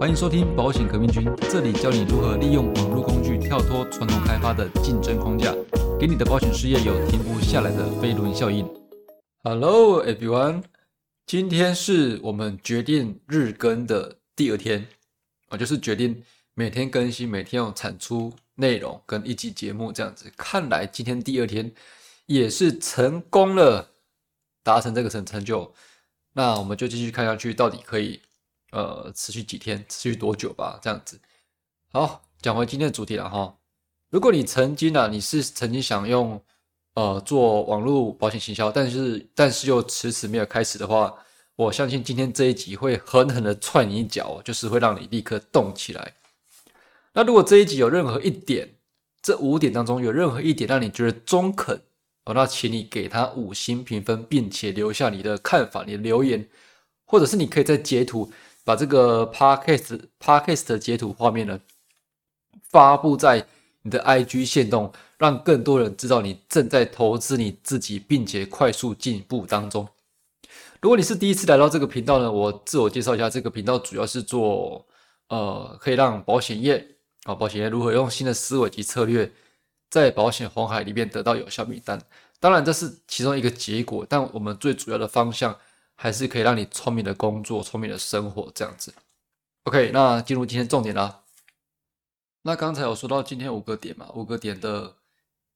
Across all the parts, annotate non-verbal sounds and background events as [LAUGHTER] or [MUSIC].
欢迎收听保险革命军，这里教你如何利用网络工具跳脱传统开发的竞争框架，给你的保险事业有停不下来的飞轮效应。Hello everyone，今天是我们决定日更的第二天，我就是决定每天更新，每天有产出内容跟一集节目这样子。看来今天第二天也是成功了，达成这个成成就。那我们就继续看下去，到底可以。呃，持续几天，持续多久吧？这样子。好，讲回今天的主题了哈。如果你曾经啊，你是曾经想用呃做网络保险行销，但是但是又迟迟没有开始的话，我相信今天这一集会狠狠的踹你一脚，就是会让你立刻动起来。那如果这一集有任何一点，这五点当中有任何一点让你觉得中肯，哦，那请你给他五星评分，并且留下你的看法、你的留言，或者是你可以在截图。把这个 podcast podcast 的截图画面呢，发布在你的 IG 线动，让更多人知道你正在投资你自己，并且快速进步当中。如果你是第一次来到这个频道呢，我自我介绍一下，这个频道主要是做呃，可以让保险业啊，保险业如何用新的思维及策略，在保险红海里面得到有效名单。当然，这是其中一个结果，但我们最主要的方向。还是可以让你聪明的工作，聪明的生活这样子。OK，那进入今天重点啦。那刚才有说到今天五个点嘛，五个点的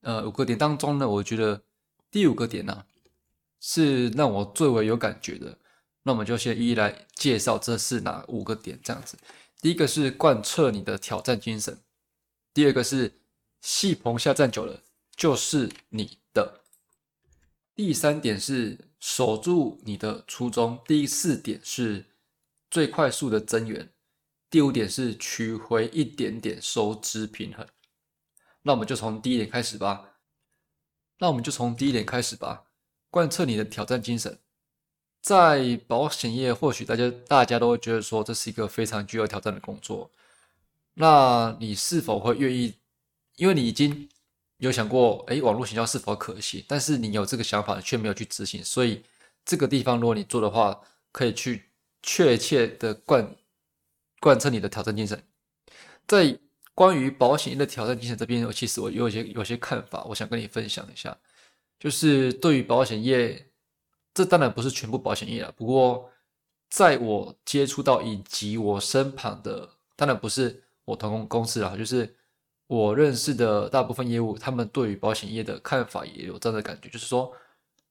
呃五个点当中呢，我觉得第五个点呢是让我最为有感觉的。那我们就先一一来介绍这是哪五个点这样子。第一个是贯彻你的挑战精神，第二个是戏棚下站久了就是你的，第三点是。守住你的初衷。第四点是最快速的增援，第五点是取回一点点收支平衡。那我们就从第一点开始吧。那我们就从第一点开始吧。贯彻你的挑战精神。在保险业，或许大家大家都会觉得说这是一个非常具有挑战的工作。那你是否会愿意？因为你已经。有想过，哎，网络行销是否可行？但是你有这个想法却没有去执行，所以这个地方如果你做的话，可以去确切的贯贯彻你的挑战精神。在关于保险业的挑战精神这边，我其实我有一些有些看法，我想跟你分享一下。就是对于保险业，这当然不是全部保险业了。不过在我接触到以及我身旁的，当然不是我同公司啊，就是。我认识的大部分业务，他们对于保险业的看法也有这样的感觉，就是说，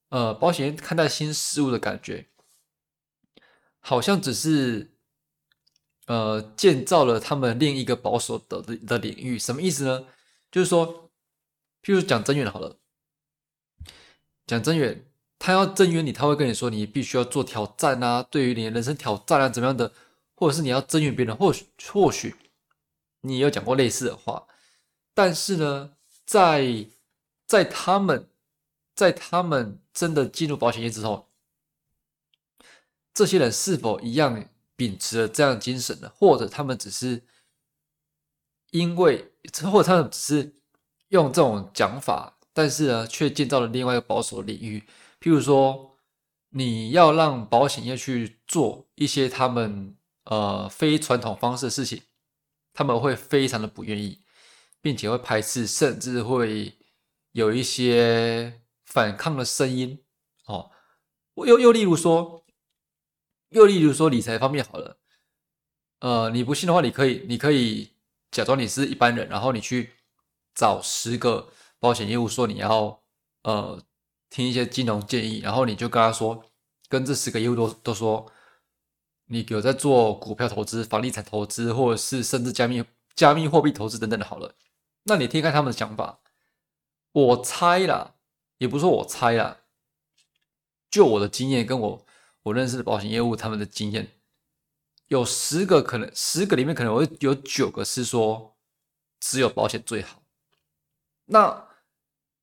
呃，保险业看待新事物的感觉，好像只是，呃，建造了他们另一个保守的的领域。什么意思呢？就是说，譬如讲增援好了，讲增援，他要增援你，他会跟你说，你必须要做挑战啊，对于你的人生挑战啊，怎么样的，或者是你要增援别人，或许或许你有讲过类似的话。但是呢，在在他们，在他们真的进入保险业之后，这些人是否一样秉持了这样精神呢？或者他们只是因为，或者他们只是用这种讲法，但是呢，却建造了另外一个保守领域？譬如说，你要让保险业去做一些他们呃非传统方式的事情，他们会非常的不愿意。并且会排斥，甚至会有一些反抗的声音哦。我又又例如说，又例如说理财方面好了，呃，你不信的话，你可以你可以假装你是一般人，然后你去找十个保险业务说你要呃听一些金融建议，然后你就跟他说，跟这十个业务都都说，你有在做股票投资、房地产投资，或者是甚至加密加密货币投资等等的，好了。那你听看他们的想法，我猜啦，也不是说我猜啦，就我的经验跟我我认识的保险业务他们的经验，有十个可能，十个里面可能会有九个是说只有保险最好。那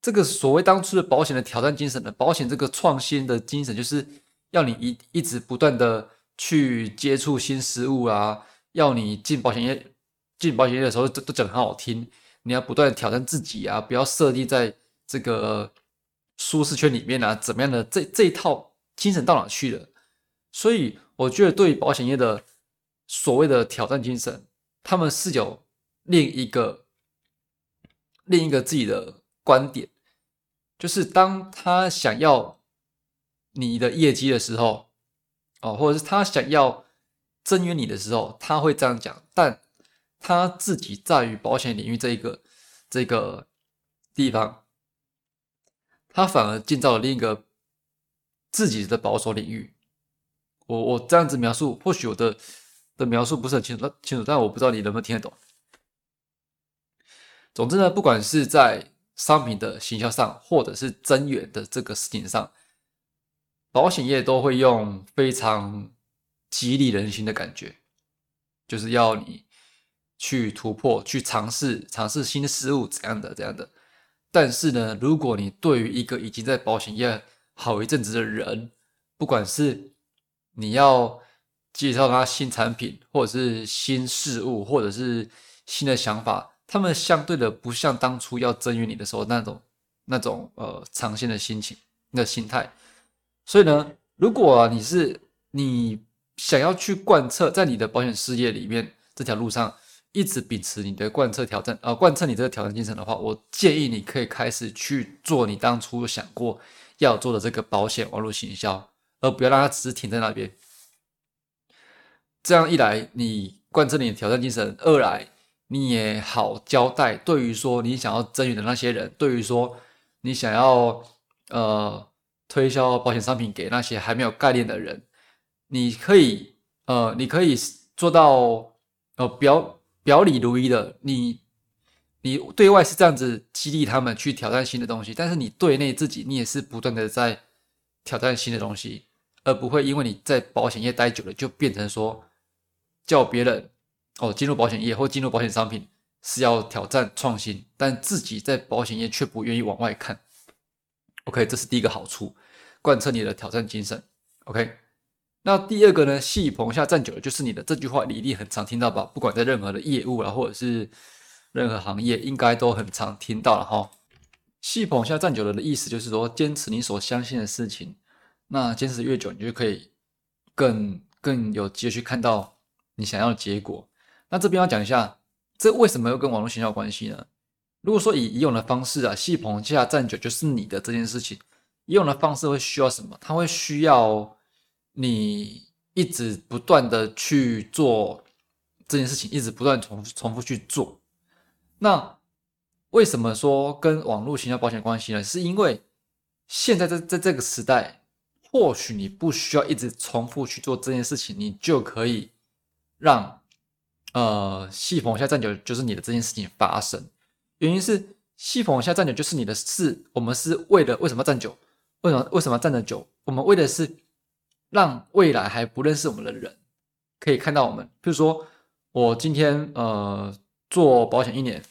这个所谓当初的保险的挑战精神呢？保险这个创新的精神，就是要你一一直不断的去接触新事物啊，要你进保险业进保险业的时候都都讲很好听。你要不断挑战自己啊，不要设立在这个舒适圈里面啊，怎么样的？这这一套精神到哪去了？所以我觉得对保险业的所谓的挑战精神，他们是有另一个另一个自己的观点，就是当他想要你的业绩的时候，哦，或者是他想要增援你的时候，他会这样讲，但他自己在于保险领域这一个这个地方，他反而建造了另一个自己的保守领域。我我这样子描述，或许我的的描述不是很清楚，清楚，但我不知道你能不能听得懂。总之呢，不管是在商品的行销上，或者是增援的这个事情上，保险业都会用非常激励人心的感觉，就是要你去突破、去尝试、尝试新的事物，怎样的、怎样的。但是呢，如果你对于一个已经在保险业好一阵子的人，不管是你要介绍他新产品，或者是新事物，或者是新的想法，他们相对的不像当初要赠予你的时候那种那种呃尝鲜的心情、那心态。所以呢，如果你是你想要去贯彻在你的保险事业里面这条路上，一直秉持你的贯彻挑战呃贯彻你这个挑战精神的话，我建议你可以开始去做你当初想过要做的这个保险网络行销。而不要让它只是停在那边。这样一来，你贯彻你的挑战精神；二来，你也好交代。对于说你想要争取的那些人，对于说你想要呃推销保险商品给那些还没有概念的人，你可以呃你可以做到呃表表里如一的。你你对外是这样子激励他们去挑战新的东西，但是你对内自己，你也是不断的在挑战新的东西。而不会因为你在保险业待久了，就变成说叫别人哦进入保险业或进入保险商品是要挑战创新，但自己在保险业却不愿意往外看。OK，这是第一个好处，贯彻你的挑战精神。OK，那第二个呢？戏棚下站久了，就是你的这句话，你一定很常听到吧？不管在任何的业务啊，或者是任何行业，应该都很常听到了哈。戏棚下站久了的意思就是说，坚持你所相信的事情。那坚持越久，你就可以更更有机会去看到你想要的结果。那这边要讲一下，这为什么又跟网络营销有关系呢？如果说以以往的方式啊，系统下站久就是你的这件事情，以往的方式会需要什么？它会需要你一直不断的去做这件事情，一直不断重复重复去做。那为什么说跟网络营销保险关系呢？是因为现在在在这个时代。或许你不需要一直重复去做这件事情，你就可以让呃细缝下站久就是你的这件事情发生。原因是细缝下站久就是你的事，我们是为了为什么站久？为什么为什么站得久？我们为的是让未来还不认识我们的人可以看到我们。比如说我今天呃做保险一年，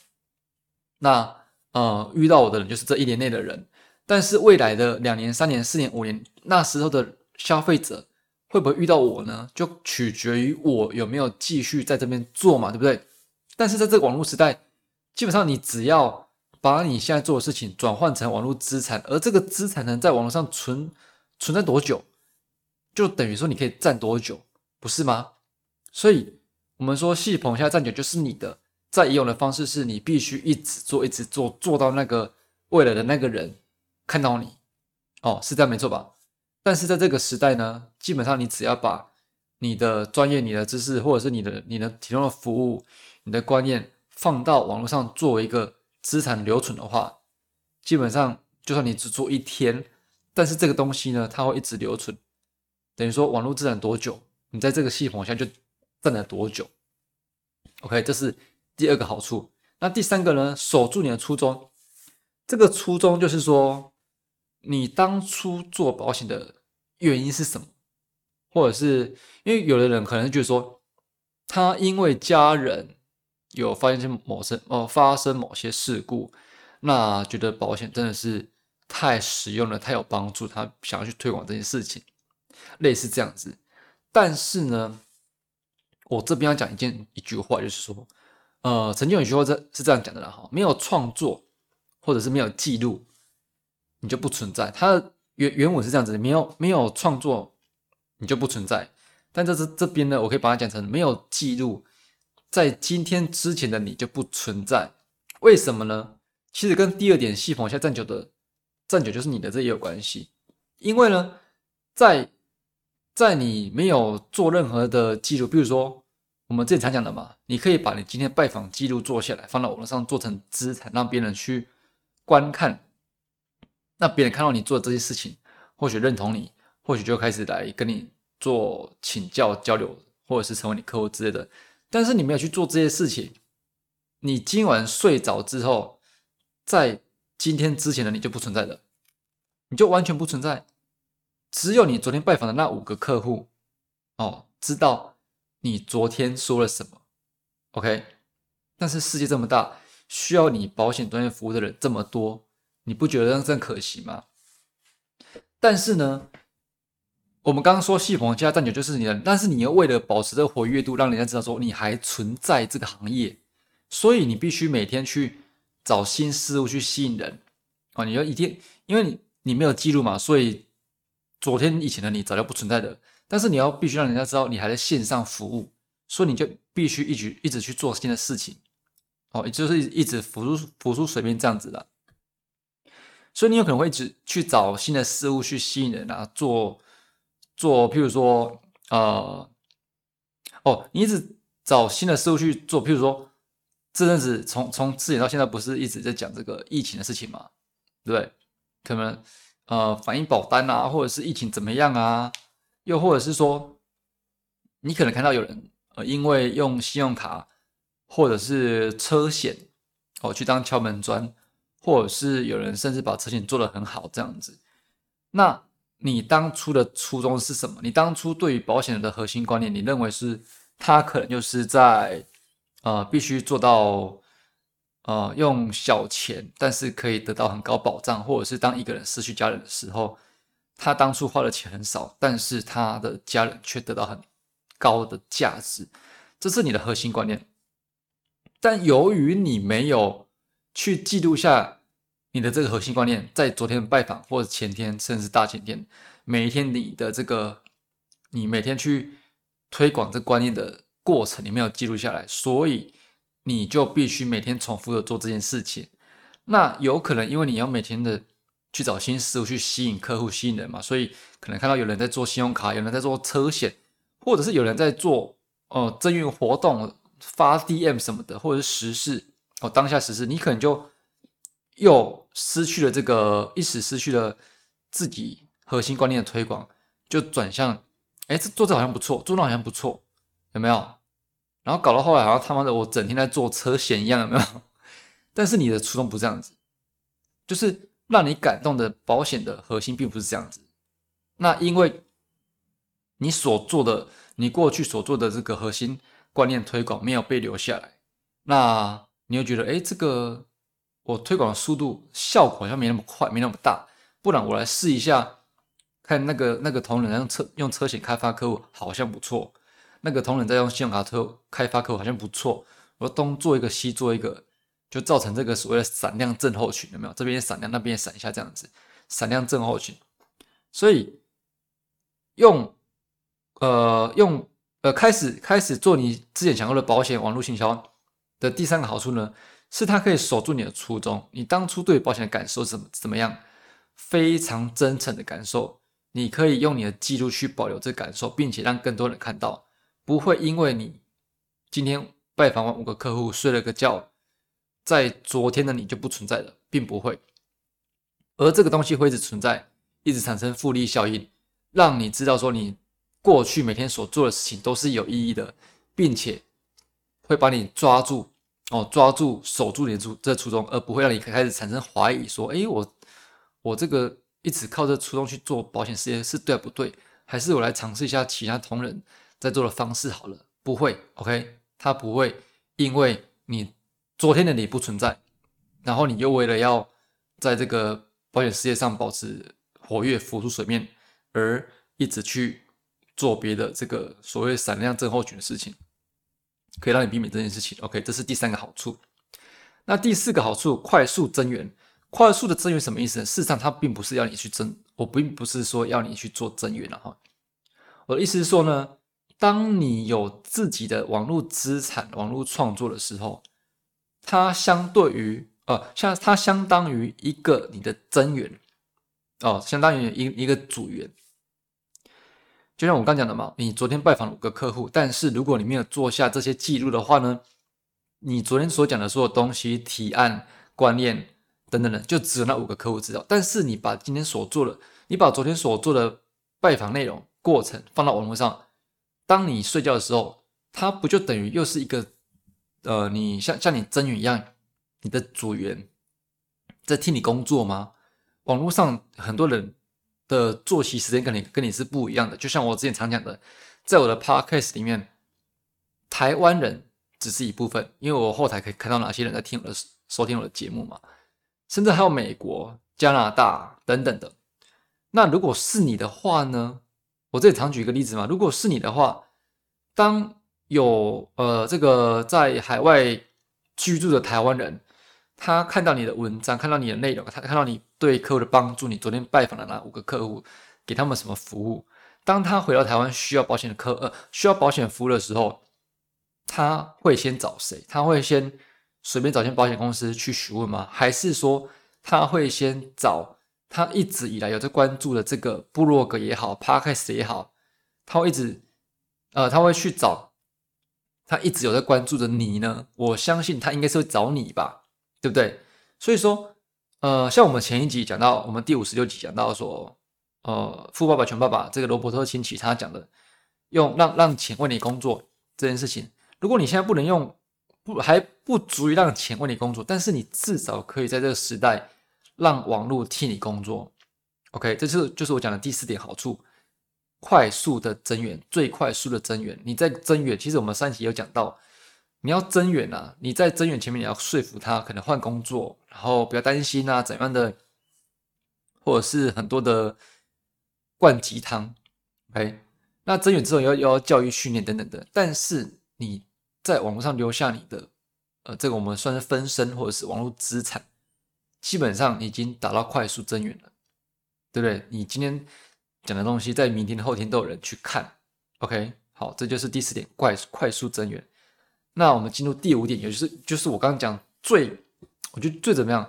那呃遇到我的人就是这一年内的人。但是未来的两年、三年、四年、五年，那时候的消费者会不会遇到我呢？就取决于我有没有继续在这边做嘛，对不对？但是在这个网络时代，基本上你只要把你现在做的事情转换成网络资产，而这个资产能在网络上存存在多久，就等于说你可以站多久，不是吗？所以我们说系统下站久就是你的，在以往的方式是你必须一直做、一直做，做到那个未来的那个人。看到你，哦，是这样没错吧？但是在这个时代呢，基本上你只要把你的专业、你的知识，或者是你的、你的提供的服务、你的观念放到网络上作为一个资产留存的话，基本上就算你只做一天，但是这个东西呢，它会一直留存。等于说网络资产多久，你在这个系统下就站了多久。OK，这是第二个好处。那第三个呢，守住你的初衷。这个初衷就是说。你当初做保险的原因是什么？或者是因为有的人可能觉得说，他因为家人有发现某些哦发生某些事故，那觉得保险真的是太实用了，太有帮助，他想要去推广这件事情，类似这样子。但是呢，我这边要讲一件一句话，就是说，呃，曾经有一句话这是这样讲的啦，哈，没有创作或者是没有记录。你就不存在，它的原原文是这样子，没有没有创作，你就不存在。但这是这边呢，我可以把它讲成没有记录，在今天之前的你就不存在。为什么呢？其实跟第二点系统下站久的站久就是你的这也有关系。因为呢，在在你没有做任何的记录，比如说我们之前常讲的嘛，你可以把你今天拜访记录做下来，放到网络上做成资产，让别人去观看。那别人看到你做这些事情，或许认同你，或许就开始来跟你做请教交流，或者是成为你客户之类的。但是你没有去做这些事情，你今晚睡着之后，在今天之前的你就不存在的，你就完全不存在。只有你昨天拜访的那五个客户，哦，知道你昨天说了什么，OK。但是世界这么大，需要你保险专业服务的人这么多。你不觉得这样可惜吗？但是呢，我们刚刚说系统加占久就是你的，但是你又为了保持这个活跃度，让人家知道说你还存在这个行业，所以你必须每天去找新事物去吸引人啊！你要一定，因为你你没有记录嘛，所以昨天以前的你早就不存在的。但是你要必须让人家知道你还在线上服务，所以你就必须一直一直去做新的事情哦，也就是一直浮出浮出水面这样子的。所以你有可能会一直去找新的事物去吸引人啊，做做，譬如说，呃，哦，你一直找新的事物去做，譬如说，这阵子从从之前到现在，不是一直在讲这个疫情的事情嘛，对不对？可能呃，反映保单啊，或者是疫情怎么样啊，又或者是说，你可能看到有人呃，因为用信用卡或者是车险哦，去当敲门砖。或者是有人甚至把车险做得很好这样子，那你当初的初衷是什么？你当初对于保险的核心观念，你认为是它可能就是在呃必须做到呃用小钱，但是可以得到很高保障，或者是当一个人失去家人的时候，他当初花的钱很少，但是他的家人却得到很高的价值，这是你的核心观念。但由于你没有去记录下。你的这个核心观念，在昨天拜访或者前天，甚至大前天，每一天你的这个，你每天去推广这观念的过程，你没有记录下来，所以你就必须每天重复的做这件事情。那有可能因为你要每天的去找新事物去吸引客户、吸引人嘛，所以可能看到有人在做信用卡，有人在做车险，或者是有人在做哦赠运活动、发 DM 什么的，或者是实事哦当下实事，你可能就。又失去了这个，一时失去了自己核心观念的推广，就转向，哎，这做这好像不错，做那好像不错，有没有？然后搞到后来好像他妈的我整天在做车险一样，有没有？但是你的初衷不这样子，就是让你感动的保险的核心并不是这样子。那因为你所做的，你过去所做的这个核心观念推广没有被留下来，那你又觉得，哎，这个。我推广的速度效果好像没那么快，没那么大。不然我来试一下，看那个那个同仁用车用车险开发客户好像不错，那个同仁在用信用卡车开发客户好像不错。我东做一个西做一个，就造成这个所谓的闪亮症候群，有没有？这边也闪亮，那边也闪一下，这样子闪亮症候群。所以用呃用呃开始开始做你之前想要的保险网络行销的第三个好处呢？是他可以守住你的初衷，你当初对保险的感受怎么怎么样？非常真诚的感受，你可以用你的记录去保留这感受，并且让更多人看到，不会因为你今天拜访完五个客户，睡了个觉，在昨天的你就不存在了，并不会。而这个东西会一直存在，一直产生复利效应，让你知道说你过去每天所做的事情都是有意义的，并且会把你抓住。哦，抓住、守住你的初这初衷，而不会让你开始产生怀疑，说：“哎，我我这个一直靠这初衷去做保险事业是对不对？还是我来尝试一下其他同仁在做的方式好了？”不会，OK，他不会因为你昨天的你不存在，然后你又为了要在这个保险事业上保持活跃、浮出水面，而一直去做别的这个所谓闪亮症候群的事情。可以让你避免这件事情。OK，这是第三个好处。那第四个好处，快速增援。快速的增援什么意思呢？事实上，它并不是要你去增，我并不是说要你去做增援了哈。我的意思是说呢，当你有自己的网络资产、网络创作的时候，它相对于呃，像它相当于一个你的增援哦，相当于一一个组员。就像我刚讲的嘛，你昨天拜访了五个客户，但是如果你没有做下这些记录的话呢，你昨天所讲的所有东西、提案、观念等等的，就只有那五个客户知道。但是你把今天所做的，你把昨天所做的拜访内容、过程放到网络上，当你睡觉的时候，它不就等于又是一个呃，你像像你真宇一样，你的组员在替你工作吗？网络上很多人。的作息时间跟你跟你是不一样的，就像我之前常讲的，在我的 podcast 里面，台湾人只是一部分，因为我后台可以看到哪些人在听我的收听我的节目嘛，甚至还有美国、加拿大等等的。那如果是你的话呢？我这里常举一个例子嘛，如果是你的话，当有呃这个在海外居住的台湾人。他看到你的文章，看到你的内容，他看到你对客户的帮助，你昨天拜访了那五个客户，给他们什么服务？当他回到台湾需要保险的客呃需要保险服务的时候，他会先找谁？他会先随便找间保险公司去询问吗？还是说他会先找他一直以来有在关注的这个部落格也好，Podcast 也好，他会一直呃他会去找他一直有在关注的你呢？我相信他应该是会找你吧。对不对？所以说，呃，像我们前一集讲到，我们第五十六集讲到说，呃，富爸爸穷爸爸这个罗伯特清崎他讲的，用让让钱为你工作这件事情，如果你现在不能用，不还不足以让钱为你工作，但是你至少可以在这个时代让网络替你工作。OK，这是就是我讲的第四点好处，快速的增援，最快速的增援。你在增援，其实我们上集有讲到。你要增援啊！你在增援前面，你要说服他可能换工作，然后不要担心啊，怎样的，或者是很多的灌鸡汤，OK？那增援之后要要教育训练等等的，但是你在网络上留下你的，呃，这个我们算是分身或者是网络资产，基本上已经达到快速增援了，对不对？你今天讲的东西，在明天、后天都有人去看，OK？好，这就是第四点，快快速增援。那我们进入第五点，也就是就是我刚刚讲最，我觉得最怎么样？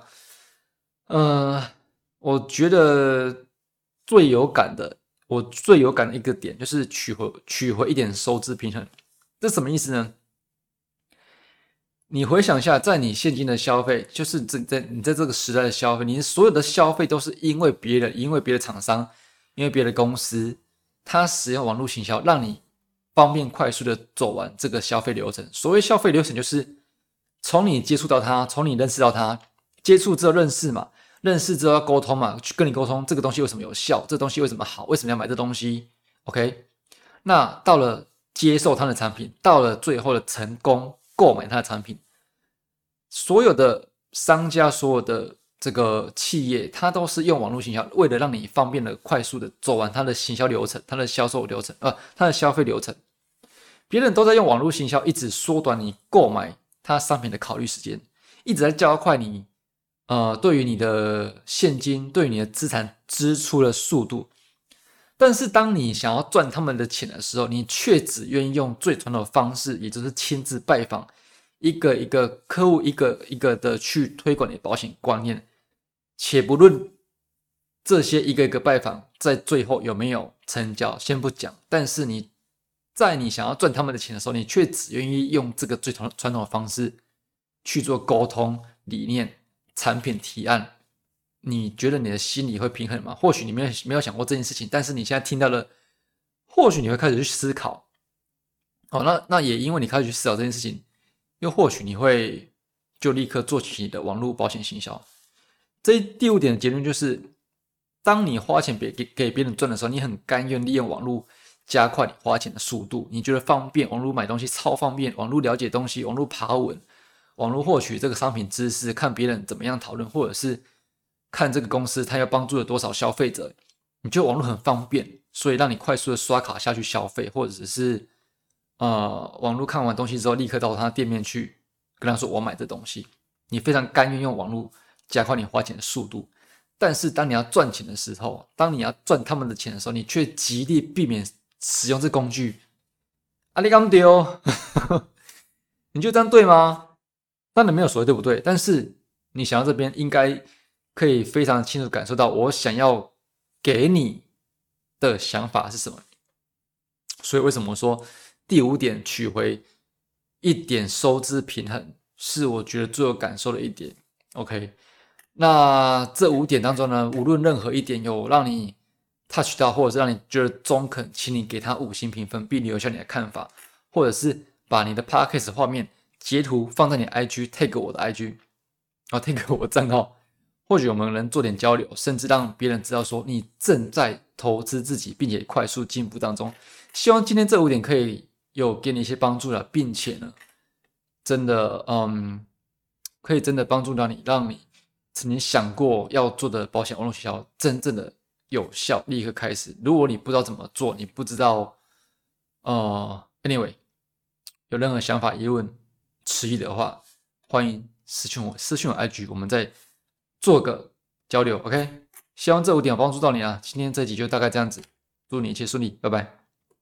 呃，我觉得最有感的，我最有感的一个点就是取回取回一点收支平衡。这什么意思呢？你回想一下，在你现今的消费，就是在在你在这个时代的消费，你所有的消费都是因为别人，因为别的厂商，因为别的公司，他使用网络行销让你。方便快速的走完这个消费流程。所谓消费流程，就是从你接触到他，从你认识到他，接触之后认识嘛，认识之后要沟通嘛，去跟你沟通这个东西为什么有效，这东西为什么好，为什么要买这东西？OK，那到了接受他的产品，到了最后的成功购买他的产品，所有的商家，所有的这个企业，它都是用网络行销，为了让你方便的、快速的走完它的行销流程、它的销售流程，呃，它的消费流程。别人都在用网络行销，一直缩短你购买他商品的考虑时间，一直在加快你，呃，对于你的现金、对于你的资产支出的速度。但是，当你想要赚他们的钱的时候，你却只愿意用最传统的方式，也就是亲自拜访一个一个客户，一个一个的去推广你的保险观念。且不论这些一个一个拜访在最后有没有成交，先不讲，但是你。在你想要赚他们的钱的时候，你却只愿意用这个最传传统的方式去做沟通、理念、产品提案。你觉得你的心里会平衡吗？或许你没有没有想过这件事情，但是你现在听到了，或许你会开始去思考。哦，那那也因为你开始去思考这件事情，又或许你会就立刻做起你的网络保险行销。这第五点的结论就是，当你花钱别给给别人赚的时候，你很甘愿利用网络。加快你花钱的速度，你觉得方便？网络买东西超方便，网络了解东西，网络爬文，网络获取这个商品知识，看别人怎么样讨论，或者是看这个公司它要帮助了多少消费者，你觉得网络很方便，所以让你快速的刷卡下去消费，或者是呃，网络看完东西之后立刻到他店面去跟他说我买这东西，你非常甘愿用网络加快你花钱的速度。但是当你要赚钱的时候，当你要赚他们的钱的时候，你却极力避免。使用这工具，阿里刚丢，你就 [LAUGHS] 这样对吗？当然没有所谓对不对，但是你想到这边，应该可以非常清楚感受到我想要给你的想法是什么。所以为什么说第五点取回一点收支平衡，是我觉得最有感受的一点。OK，那这五点当中呢，无论任何一点有让你 touch 到，或者是让你觉得中肯，请你给他五星评分，并留下你的看法，或者是把你的 podcast 画面截图放在你 IG tag 我的 IG，然后 tag 我账号，或许我们能做点交流，甚至让别人知道说你正在投资自己，并且快速进步当中。希望今天这五点可以有给你一些帮助了，并且呢，真的，嗯。可以真的帮助到你，让你曾经想过要做的保险网络学校真正的有效，立刻开始。如果你不知道怎么做，你不知道，呃，anyway，有任何想法、疑问、迟疑的话，欢迎私信我，私信我 IG，我们在做个交流。OK，希望这五点有帮助到你啊。今天这集就大概这样子，祝你一切顺利，拜拜。